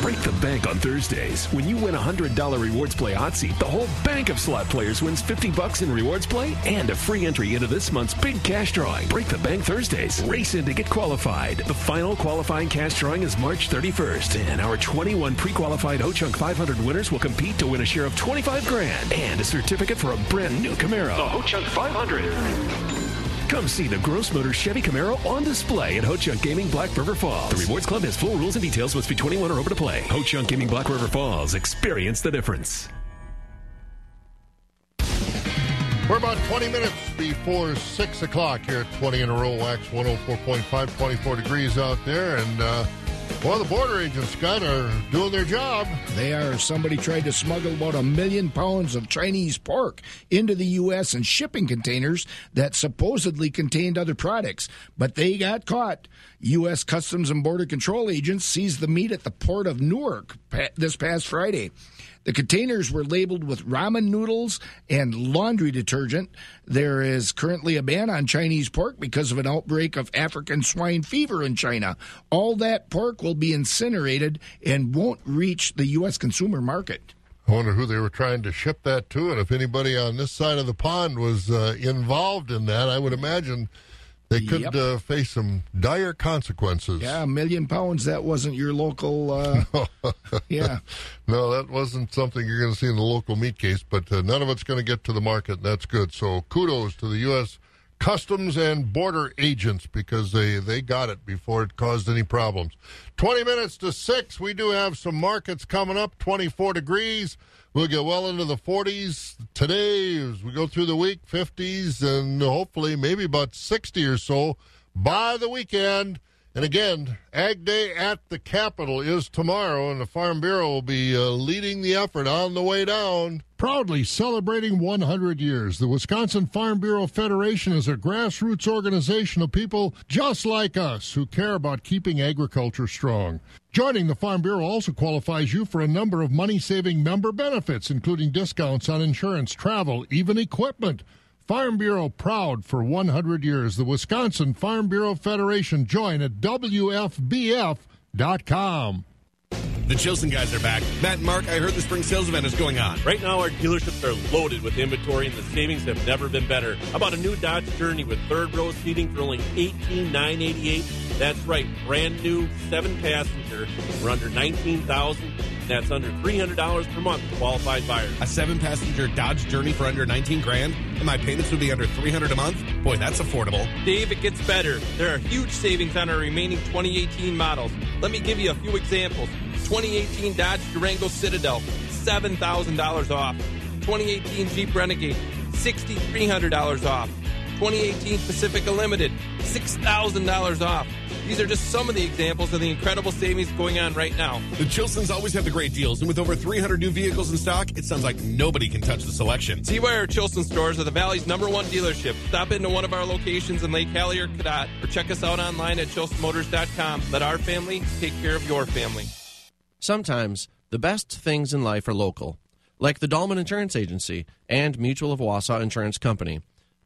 Break the bank on Thursdays. When you win a $100 rewards play Otzi, the whole bank of slot players wins 50 bucks in rewards play and a free entry into this month's big cash drawing. Break the bank Thursdays. Race in to get qualified. The final qualifying cash drawing is March 31st, and our 21 pre-qualified Ho-Chunk 500 winners will compete to win a share of 25 grand and a certificate for a brand new Camaro. The Ho-Chunk 500. Come see the Gross Motors Chevy Camaro on display at Ho-Chunk Gaming Black River Falls. The Rewards Club has full rules and details. Must be 21 or over to play. Ho-Chunk Gaming Black River Falls. Experience the difference. We're about 20 minutes before 6 o'clock here at 20 in a row, WAXX 104.5, 24 degrees out there. And, uh, well, the border agents, Scott, are doing their job. They are. Somebody tried to smuggle about a million pounds of Chinese pork into the U.S. in shipping containers that supposedly contained other products, but they got caught. U.S. Customs and Border Control agents seized the meat at the port of Newark this past Friday. The containers were labeled with ramen noodles and laundry detergent. There is currently a ban on Chinese pork because of an outbreak of African swine fever in China. All that pork will be incinerated and won't reach the U.S. consumer market. I wonder who they were trying to ship that to, and if anybody on this side of the pond was uh, involved in that, I would imagine they could Yep. uh, face some dire consequences. Yeah, a million pounds. That wasn't your local. Uh, yeah. No, that wasn't something you're going to see in the local meat case, but uh, none of it's going to get to the market. and That's good. So kudos to the U.S. Customs and Border agents because they, they got it before it caused any problems. 20 minutes to 6. We do have some markets coming up, 24 degrees. We'll get well into the 40s today as we go through the week, 50s, and hopefully maybe about 60 or so by the weekend. And again, Ag Day at the Capitol is tomorrow, and the Farm Bureau will be uh, leading the effort on the way down. Proudly celebrating 100 years, the Wisconsin Farm Bureau Federation is a grassroots organization of people just like us who care about keeping agriculture strong. Joining the Farm Bureau also qualifies you for a number of money saving member benefits, including discounts on insurance, travel, even equipment. Farm Bureau proud for 100 years. The Wisconsin Farm Bureau Federation. Join at WFBF.com. The Chilson guys are back. Matt and Mark, I heard the spring sales event is going on. Right now, our dealerships are loaded with inventory, and the savings have never been better. How about a new Dodge Journey with third row seating for only eighteen nine eighty eight? That's right, brand new, seven passenger for under nineteen thousand. That's under three hundred dollars per month for qualified buyers. A seven passenger Dodge Journey for under 19 grand, and my payments would be under 300 a month? Boy, that's affordable. Dave, it gets better. There are huge savings on our remaining 2018 models. Let me give you a few examples. 2018 Dodge Durango Citadel, $7,000 off. 2018 Jeep Renegade, $6,300 off. 2018 Pacifica Limited, $6,000 off. These are just some of the examples of the incredible savings going on right now. The Chilsons always have the great deals, and with over 300 new vehicles in stock, it sounds like nobody can touch the selection. See why our Chilson stores are the Valley's number one dealership. Stop into one of our locations in Lake Hallie or Cadott, or check us out online at chilsonmotors.com. Let our family take care of your family. Sometimes the best things in life are local, like the Dahlman Insurance Agency and Mutual of Wausau Insurance Company.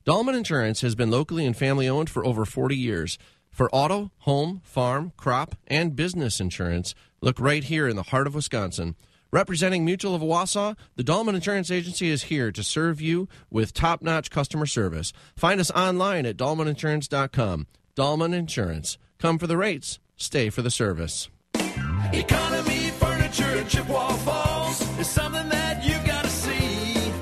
Dahlman Insurance has been locally and family owned for over 40 years. For auto, home, farm, crop, and business insurance, look right here in the heart of Wisconsin. Representing Mutual of Wausau, the Dahlman Insurance Agency is here to serve you with top notch customer service. Find us online at dahlmaninsurance.com. Dahlman Insurance. Come for the rates, stay for the service. Economy Furniture in Chippewa Falls is something that you gotta see.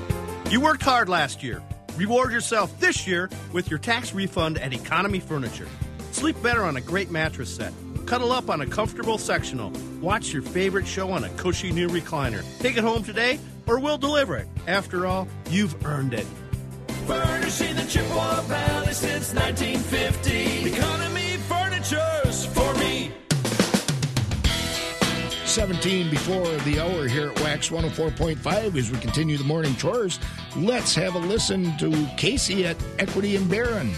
You worked hard last year. Reward yourself this year with your tax refund at Economy Furniture. Sleep better on a great mattress set. Cuddle up on a comfortable sectional. Watch your favorite show on a cushy new recliner. Take it home today, or we'll deliver it. After all, you've earned it. Furnishing the Chippewa Valley since 1950. Economy Furniture's 17 before the hour here at WAXX 104.5 as we continue the morning chores. Let's have a listen to Casey at Equity and Barron.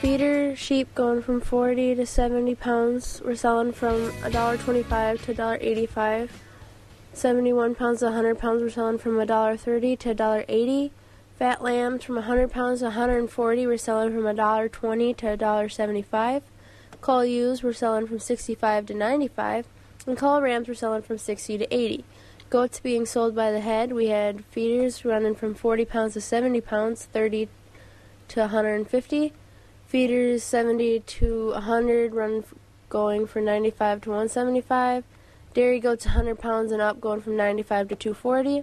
Feeder sheep going from 40 to 70 pounds. We're selling from $1.25 to $1.85. 71 pounds to 100 pounds, we're selling from $1.30 to $1.80. Fat lambs from 100 pounds to 140, we're selling from $1.20 to $1.75. Cull ewes, we're selling from 65 to 95. And cull rams, we're selling from 60 to 80. Goats being sold by the head, we had feeders running from 40 pounds to 70 pounds, 30 to 150 feeders 70 to 100 run going for 95 to 175 dairy goats 100 pounds and up going from 95 to 240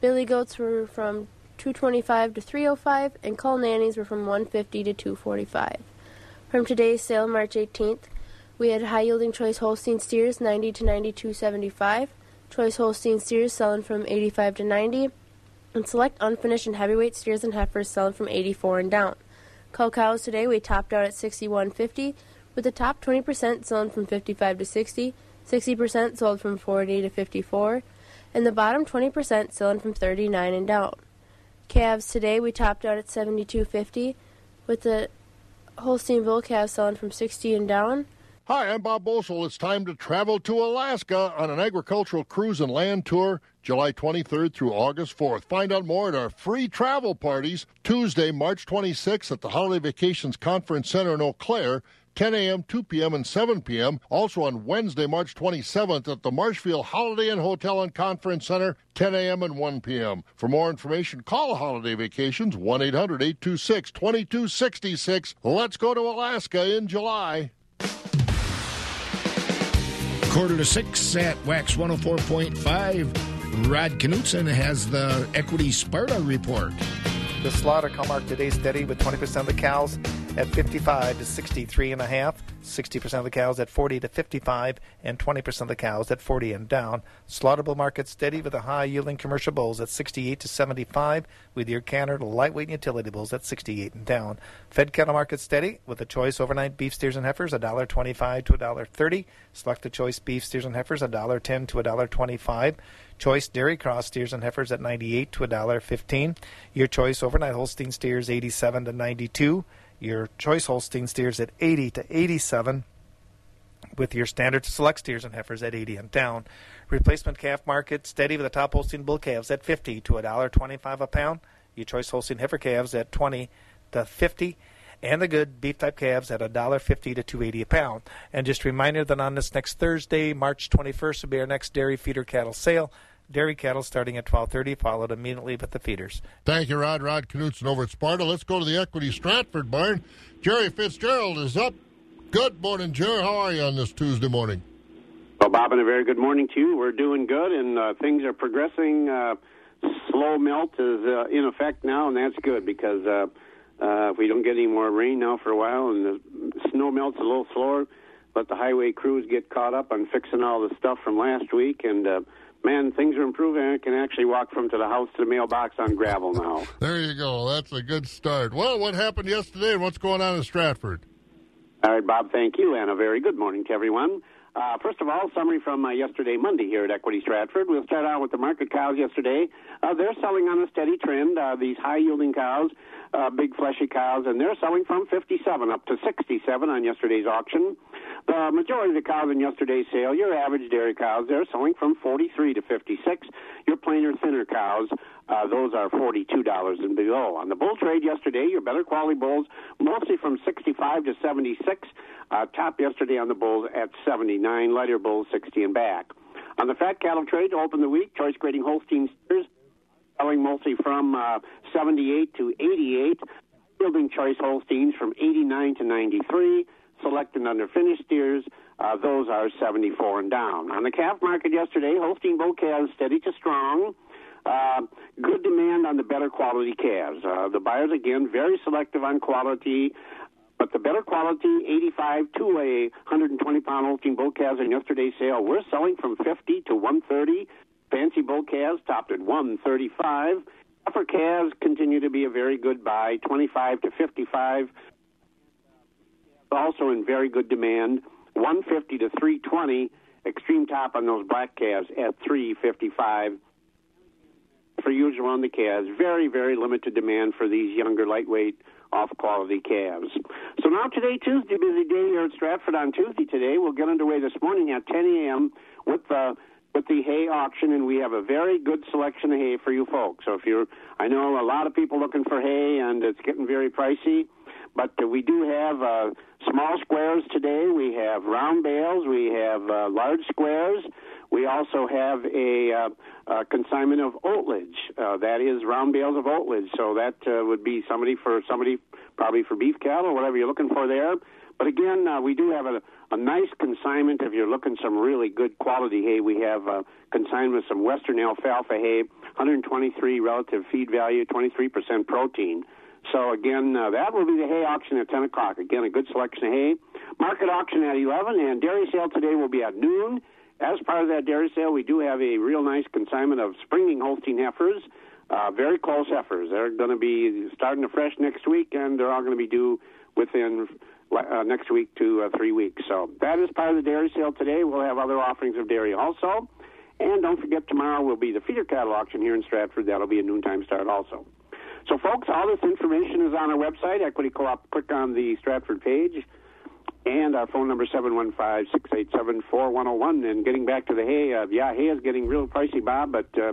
billy goats were from 225 to 305 and cull nannies were from 150 to 245 from today's sale march 18th we had high yielding choice holstein steers 90 to 92.75 choice holstein steers selling from 85 to 90 and select unfinished and heavyweight steers and heifers selling from 84 and down Cull cows today we topped out at 61.50, with the top 20% selling from 55 to 60, 60% sold from 40 to 54, and the bottom 20% selling from 39 and down. Calves today we topped out at 72.50, with the Holstein bull calves selling from 60 and down. Hi, I'm Bob Bosold. It's time to travel to Alaska on an agricultural cruise and land tour July 23rd through August 4th. Find out more at our free travel parties Tuesday, March 26th at the Holiday Vacations Conference Center in Eau Claire. 10 a.m., 2 p.m., and 7 p.m. Also on Wednesday, March 27th at the Marshfield Holiday Inn Hotel and Conference Center, 10 a.m. and 1 p.m. For more information, call Holiday Vacations 1 800 826 2266. Let's go to Alaska in July. Quarter to six at WAXX 104.5. Rod Knutson has the Equity Sparta report. The slaughter cow mark today steady with 20% of the cows at 55 to 63 and a half, 60% of the cows at 40 to 55, and 20% of the cows at 40 and down. Slaughterable market steady with the high yielding commercial bulls at 68 to 75, with your canner lightweight utility bulls at 68 and down. Fed cattle market steady with the choice overnight beef steers and heifers $1.25 to $1.30. Select the choice beef steers and heifers $1.10 to $1.25. Choice dairy cross steers and heifers at 98 to $1.15. Your choice overnight Holstein steers 87 to 92. Your choice Holstein steers at 80 to 87 with your standard select steers and heifers at 80 and down. Replacement calf market steady with the top Holstein bull calves at 50 to $1.25 a pound. Your choice Holstein heifer calves at 20 to 50 and the good beef type calves at $1.50 to 280 a pound. And just a reminder that on this next Thursday, March 21st, will be our next dairy feeder cattle sale. Dairy cattle starting at 12:30, followed immediately with the feeders. Thank you, Rod. Rod Knutson over at Sparta. Let's go to the Equity Stratford barn. Jerry Fitzgerald is up. Good morning, Jerry. How are you on this Tuesday morning? Well, Bob, and a very good morning to you. We're doing good, and uh, things are progressing. Uh, slow melt is uh, in effect now, and that's good because uh, uh, if we don't get any more rain now for a while, and the snow melts a little slower, let the highway crews get caught up on fixing all the stuff from last week, and uh, man, things are improving. I can actually walk from to the house to the mailbox on gravel now. There you go. That's a good start. Well, what happened yesterday and what's going on in Stratford? All right, Bob, thank you, and a very good morning to everyone. Uh, first of all, summary from uh, yesterday, Monday, here at Equity Stratford. We'll start out with the market cows yesterday. Uh, they're selling on a steady trend. Uh, these high yielding cows, uh, big fleshy cows, and they're selling from 57 up to 67 on yesterday's auction. The majority of the cows in yesterday's sale, your average dairy cows, they're selling from 43 to 56. Your plainer, thinner cows, uh, those are $42 and below. On the bull trade yesterday, your better quality bulls, mostly from 65 to 76. Uh, top yesterday on the bulls at 79, lighter bulls 60 and back. On the fat cattle trade to open the week, choice grading Holstein steers selling mostly from uh, 78 to 88. building choice Holsteins from 89 to 93. Select and under finished steers, uh, those are 74 and down. On the calf market yesterday, Holstein bull calves steady to strong. Uh, good demand on the better quality calves. Uh, the buyers, again, very selective on quality. But the better quality 85 to a 120 pound Holstein bull calves in yesterday's sale, we're selling from 50 to 130. Fancy bull calves topped at 135. Upper calves continue to be a very good buy, 25 to 55. Also in very good demand, 150 to 320. Extreme top on those black calves at 355 for usual on the calves. Very, very limited demand for these younger, lightweight, off quality calves. So now today, Tuesday, busy day here at Stratford on Tuesday today. We'll get underway this morning at 10 a.m. with the with the hay auction, and we have a very good selection of hay for you folks. So if you're, I know a lot of people looking for hay, and it's getting very pricey. But uh, we do have uh, small squares today. We have round bales. We have uh, large squares. We also have a, uh, a consignment of oatlage. Uh, that is round bales of oatlage. So that uh, would be somebody for somebody, probably for beef cattle whatever you're looking for there. But again, uh, we do have a, a nice consignment. If you're looking some really good quality hay, we have a consignment with some Western alfalfa hay, 123 relative feed value, 23% protein. So again, uh, that will be the hay auction at 10 o'clock. Again, a good selection of hay. Market auction at 11, and dairy sale today will be at noon. As part of that dairy sale, we do have a real nice consignment of springing Holstein heifers, uh, very close heifers. They're going to be starting to fresh next week, and they're all going to be due within uh, next week to uh, three weeks. So that is part of the dairy sale today. We'll have other offerings of dairy also. And don't forget, tomorrow will be the feeder cattle auction here in Stratford. That'll be a noontime start also. So, folks, all this information is on our website, Equity Co-op. Click on the Stratford page, and our phone number 715-687-4101. And getting back to the hay, uh, yeah, hay is getting real pricey, Bob, but, uh,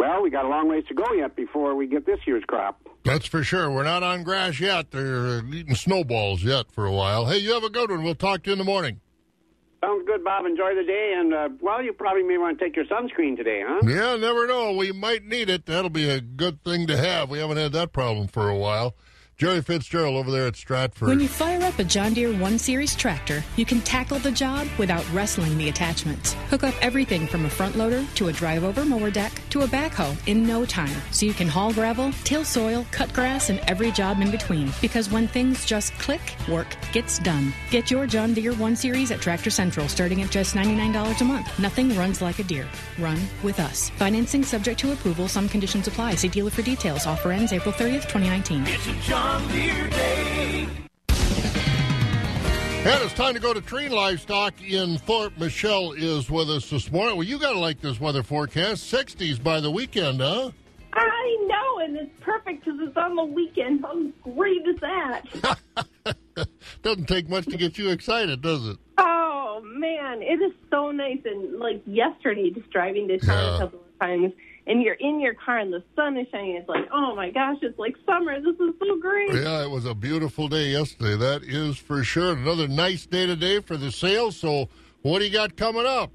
well, we got a long ways to go yet before we get this year's crop. That's for sure. We're not on grass yet. They're eating snowballs yet for a while. Hey, you have a good one. We'll talk to you in the morning. Sounds good, Bob. Enjoy the day, and uh, well, you probably may want to take your sunscreen today, huh? Yeah, never know. We might need it. That'll be a good thing to have. We haven't had that problem for a while. Jerry Fitzgerald over there at Stratford. When you fire up a John Deere 1 Series tractor, you can tackle the job without wrestling the attachments. Hook up everything from a front loader to a drive over mower deck to a backhoe in no time so you can haul gravel, till soil, cut grass, and every job in between. Because when things just click, work gets done. Get your John Deere 1 Series at Tractor Central starting at just $99 a month. Nothing runs like a Deere. Run with us. Financing subject to approval. Some conditions apply. See dealer for details. Offer ends April 30th, 2019. It's a day. And it's time to go to Treen Livestock in Thorp. Michelle is with us this morning. Well, you got to like this weather forecast. 60s by the weekend, huh? I know, and it's perfect because it's on the weekend. How great is that? Doesn't take much to get you excited, does it? oh man, it is so nice. And like yesterday, just driving to town Yeah. a couple of times, and you're in your car and the sun is shining. It's like, oh my gosh, it's like summer. This is so great. Yeah, it was a beautiful day yesterday. That is for sure. Another nice day today for the sale. So, what do you got coming up?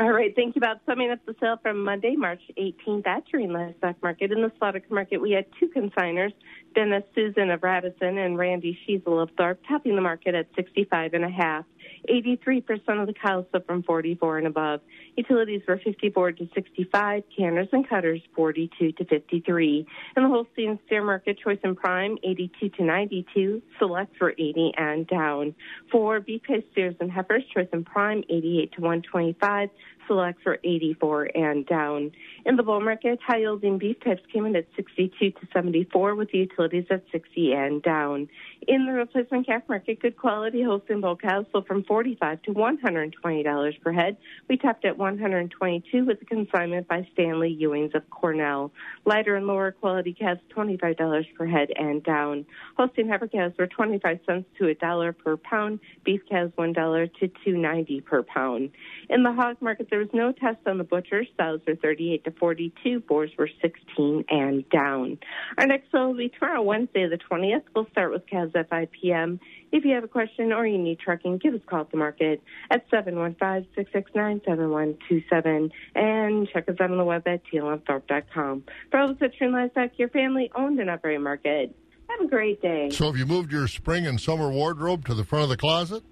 All right, thank you about summing up the sale from Monday, March 18th at Terrain Livestock Market. In the slaughter market, we had two consigners, Dennis Susan of Radisson and Randy Sheasel of Thorp, topping the market at 65 and a half. 83% of the cows sold from 44 and above. Utilities were 54 to 65, canners and cutters 42 to 53. In the Holstein steer market, choice and prime 82 to 92, select for 80 and down. For beef steers and heifers, choice and prime 88 to 125, select for 84 and down. In the bull market, high yielding beef types came in at 62 to 74 with the utilities at 60 and down. In the replacement calf market, good quality Holstein bull cows sold from 45 to $120 per head. We topped at 122 with a consignment by Stanley Ewings of Cornell. Lighter and lower quality calves $25 per head and down. Holstein heifer calves were 25 cents to a dollar per pound. Beef calves $1 to 2.90 per pound. In the hog market, there was no test on the butchers. Sows were 38 to 42. Boars were 16 and down. Our next show will be tomorrow, Wednesday, the 20th. We'll start with calves at 5 p.m. If you have a question or you need trucking, give us a call at the market at 715-669-7127 and check us out on the web at tlmthorpe.com. For all the Citroen Livestock, your family owned and operated market. Have a great day. So have you moved your spring and summer wardrobe to the front of the closet?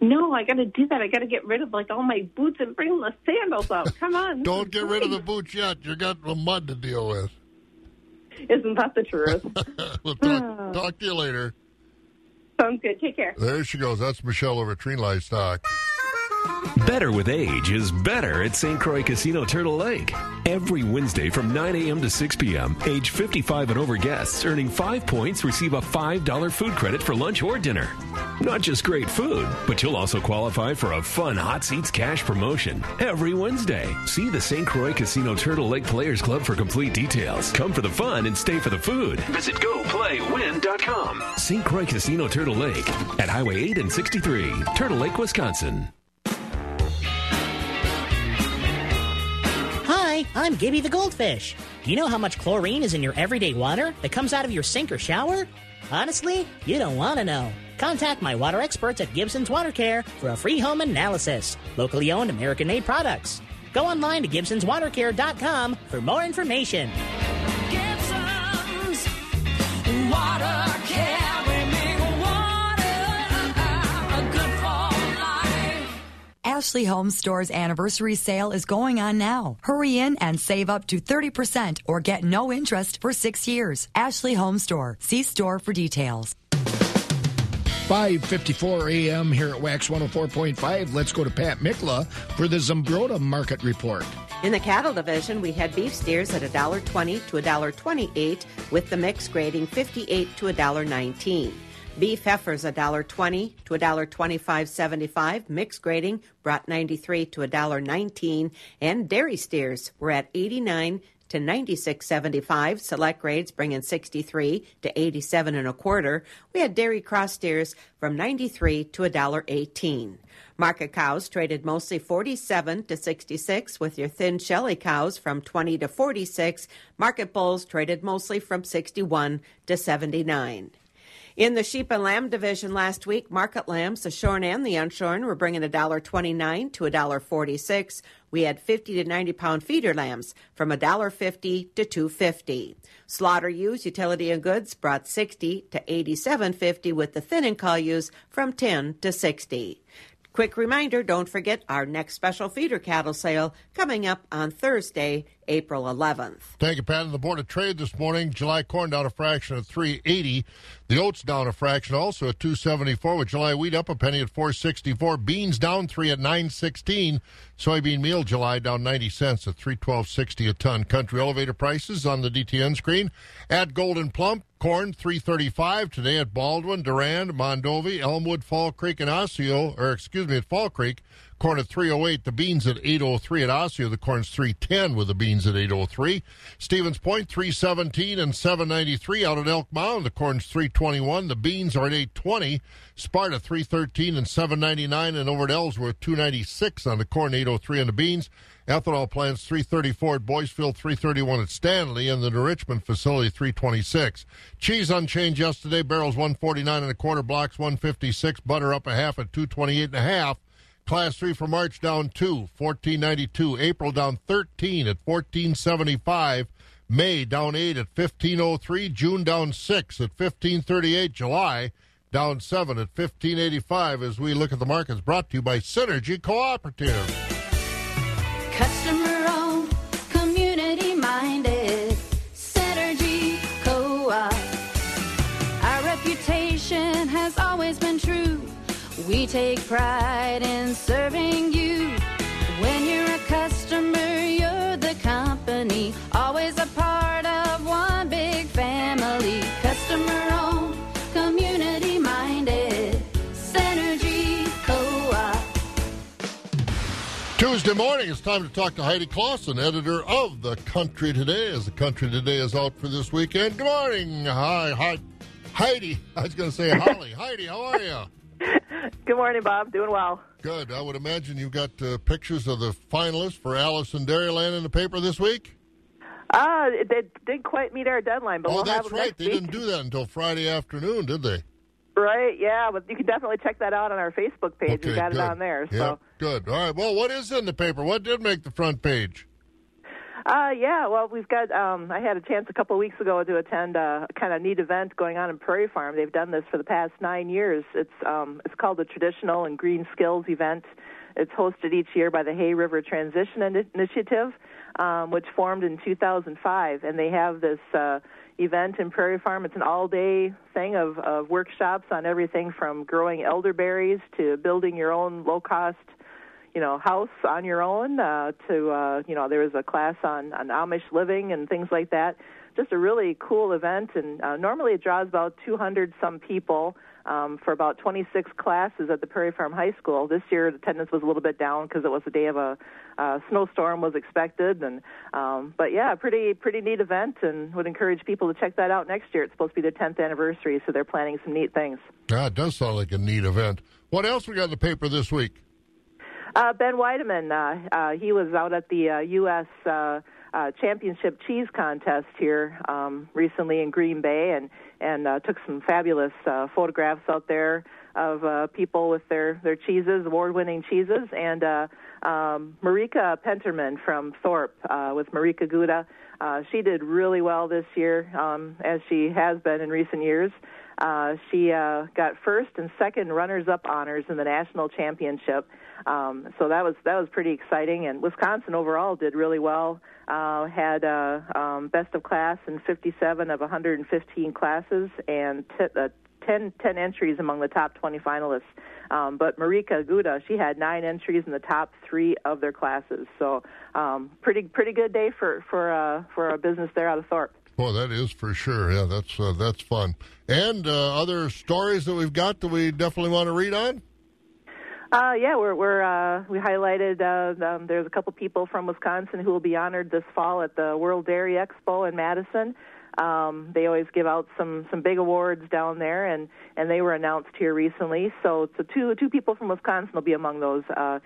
No, I got to do that. I got to get rid of like all my boots and bring the sandals out. Come on. Don't get rid of the boots yet. You got the mud to deal with. Isn't that the truth? we'll talk, talk to you later. Sounds good. Take care. There she goes. That's Michelle over at Tree Livestock. Better with age is better at St. Croix Casino Turtle Lake. Every Wednesday from 9 a.m. to 6 p.m., age 55 and over guests earning 5 points receive a $5 food credit for lunch or dinner. Not just great food, but you'll also qualify for a fun Hot Seats cash promotion every Wednesday. See the St. Croix Casino Turtle Lake Players Club for complete details. Come for the fun and stay for the food. Visit GoPlayWin.com. St. Croix Casino Turtle Lake at Highway 8 and 63, Turtle Lake, Wisconsin. I'm Gibby the Goldfish. Do you know how much chlorine is in your everyday water that comes out of your sink or shower? Honestly, you don't want to know. Contact my water experts at Gibson's Water Care for a free home analysis. Locally owned, American made products. Go online to Gibson'sWaterCare.com for more information. Gibson's Water Care. Ashley Home Store's anniversary sale is going on now. Hurry in and save up to 30% or get no interest for six years. Ashley Home Store. See store for details. 5:54 a.m. here at WAXX 104.5. Let's go to Pat Mikla for the Zumbrota Market Report. In the cattle division, we had beef steers at $1.20 to $1.28, with the mix grading 58 to $1.19. Beef heifers $1.20 to $1.25.75, Mixed grading brought 93 to $1.19, and dairy steers were at 89 to 96.75. Select grades bringing 63 to 87 and a quarter. We had dairy cross steers from 93 to $1.18. Market cows traded mostly 47 to 66 with your thin shelly cows from 20 to 46. Market bulls traded mostly from 61 to 79. In the sheep and lamb division last week, market lambs, the shorn and the unshorn, were bringing $1.29 to $1.46. We had 50 to 90 pound feeder lambs from $1.50 to $2.50. Slaughter ewes, utility and goods brought 60 to 87.50 with the thin and cull ewes from 10 to 60. Quick reminder, don't forget our next special feeder cattle sale coming up on Thursday, April 11th. Thank you, Pat. On the Board of Trade this morning, July corn down a fraction at 380. The oats down a fraction also at 274 with July wheat up a penny at 464. Beans down 3 at 916. Soybean meal July down 90 cents at 312.60 a ton. Country elevator prices on the DTN screen. At Golden Plump, corn 335 today at Baldwin, Durand, Mondovi, Elmwood, Fall Creek, and Osseo, or excuse me, at Fall Creek. Corn at 308, the beans at 803 at Osseo. The corn's 310 with the beans at 803. Stevens Point 317 and 793 out at Elk Mound. The corn's 321. The beans are at 820. Sparta 313 and 799 and over at Ellsworth 296 on the corn 803 on the beans. Ethanol plants 334 at Boyceville, 331 at Stanley, and the New Richmond facility 326. Cheese unchanged yesterday, barrels 149 and a quarter, blocks 156, butter up a half at 228 and a half. Class 3 for March down 2, 1492. April down 13 at 1475. May down 8 at 1503. June down 6 at 1538. July down seven at 1585 as we look at the markets brought to you by Synergy Cooperative. Customer We take pride in serving you. When you're a customer, you're the company. Always a part of one big family. Customer owned, community minded, Synergy Co op. Tuesday morning, it's time to talk to Heidi Clausen, editor of The Country Today, as The Country Today is out for this weekend. Good morning. Hi, hi. Heidi. I was going to say Holly. Heidi, how are you? Good morning, Bob. Doing well. Good. I would imagine you've got uh, pictures of the finalists for Alice in Dairyland in the paper this week? Uh, they didn't quite meet our deadline, but oh, we'll that's right. They week. didn't do that until Friday afternoon, did they? Right, yeah, but you can definitely check that out on our Facebook page. we got good. it on there. So, good. All right. Well, what is in the paper? What did make the front page? Uh, yeah, well, we've got. Um, I had a chance a couple of weeks ago to attend a kind of neat event going on in Prairie Farm. They've done this for the past nine years. It's um, it's called the Traditional and Green Skills Event. It's hosted each year by the Hay River Transition Initiative, um, which formed in 2005, and they have this. Uh, event in Prairie Farm. It's an all-day thing of, of workshops on everything from growing elderberries to building your own low-cost, you know, house on your own. Uh, to uh, you know, there was a class on on Amish living and things like that. Just a really cool event, and uh, normally it draws about 200 some people. Um, for about 26 classes at the Prairie Farm High School. This year, the attendance was a little bit down because it was the day of a uh, snowstorm was expected, and um, but yeah, pretty pretty neat event, and would encourage people to check that out next year. It's supposed to be their 10th anniversary, so they're planning some neat things. Yeah, it does sound like a neat event. What else we got in the paper this week? Uh, ben Weideman, uh, uh, he was out at the uh, U.S. Uh, uh, Championship Cheese Contest here um, recently in Green Bay, and and uh, took some fabulous uh, photographs out there of uh, people with their their cheeses, award-winning cheeses, and uh, um, Marieke Penterman from Thorp uh, with Marieke Gouda. Uh, she did really well this year, um, as she has been in recent years. Uh, she uh, got first and second runners-up honors in the national championship. Um, so that was that was pretty exciting. And Wisconsin overall did really well. Uh, had uh, um, best of class in 57 of 115 classes and t- uh, 10, 10 entries among the top 20 finalists. Um, but Marieke Gouda, she had nine entries in the top three of their classes. So um, pretty pretty good day for for uh, for a business there out of Thorp. Well, that is for sure. Yeah, that's uh, that's fun. And uh, other stories that we've got that we definitely want to read on. Uh, yeah, we're we're uh, we highlighted. Uh, um, there's a couple people from Wisconsin who will be honored this fall at the World Dairy Expo in Madison. Um, they always give out some some big awards down there, and and they were announced here recently. So, so two two people from Wisconsin will be among those. Uh,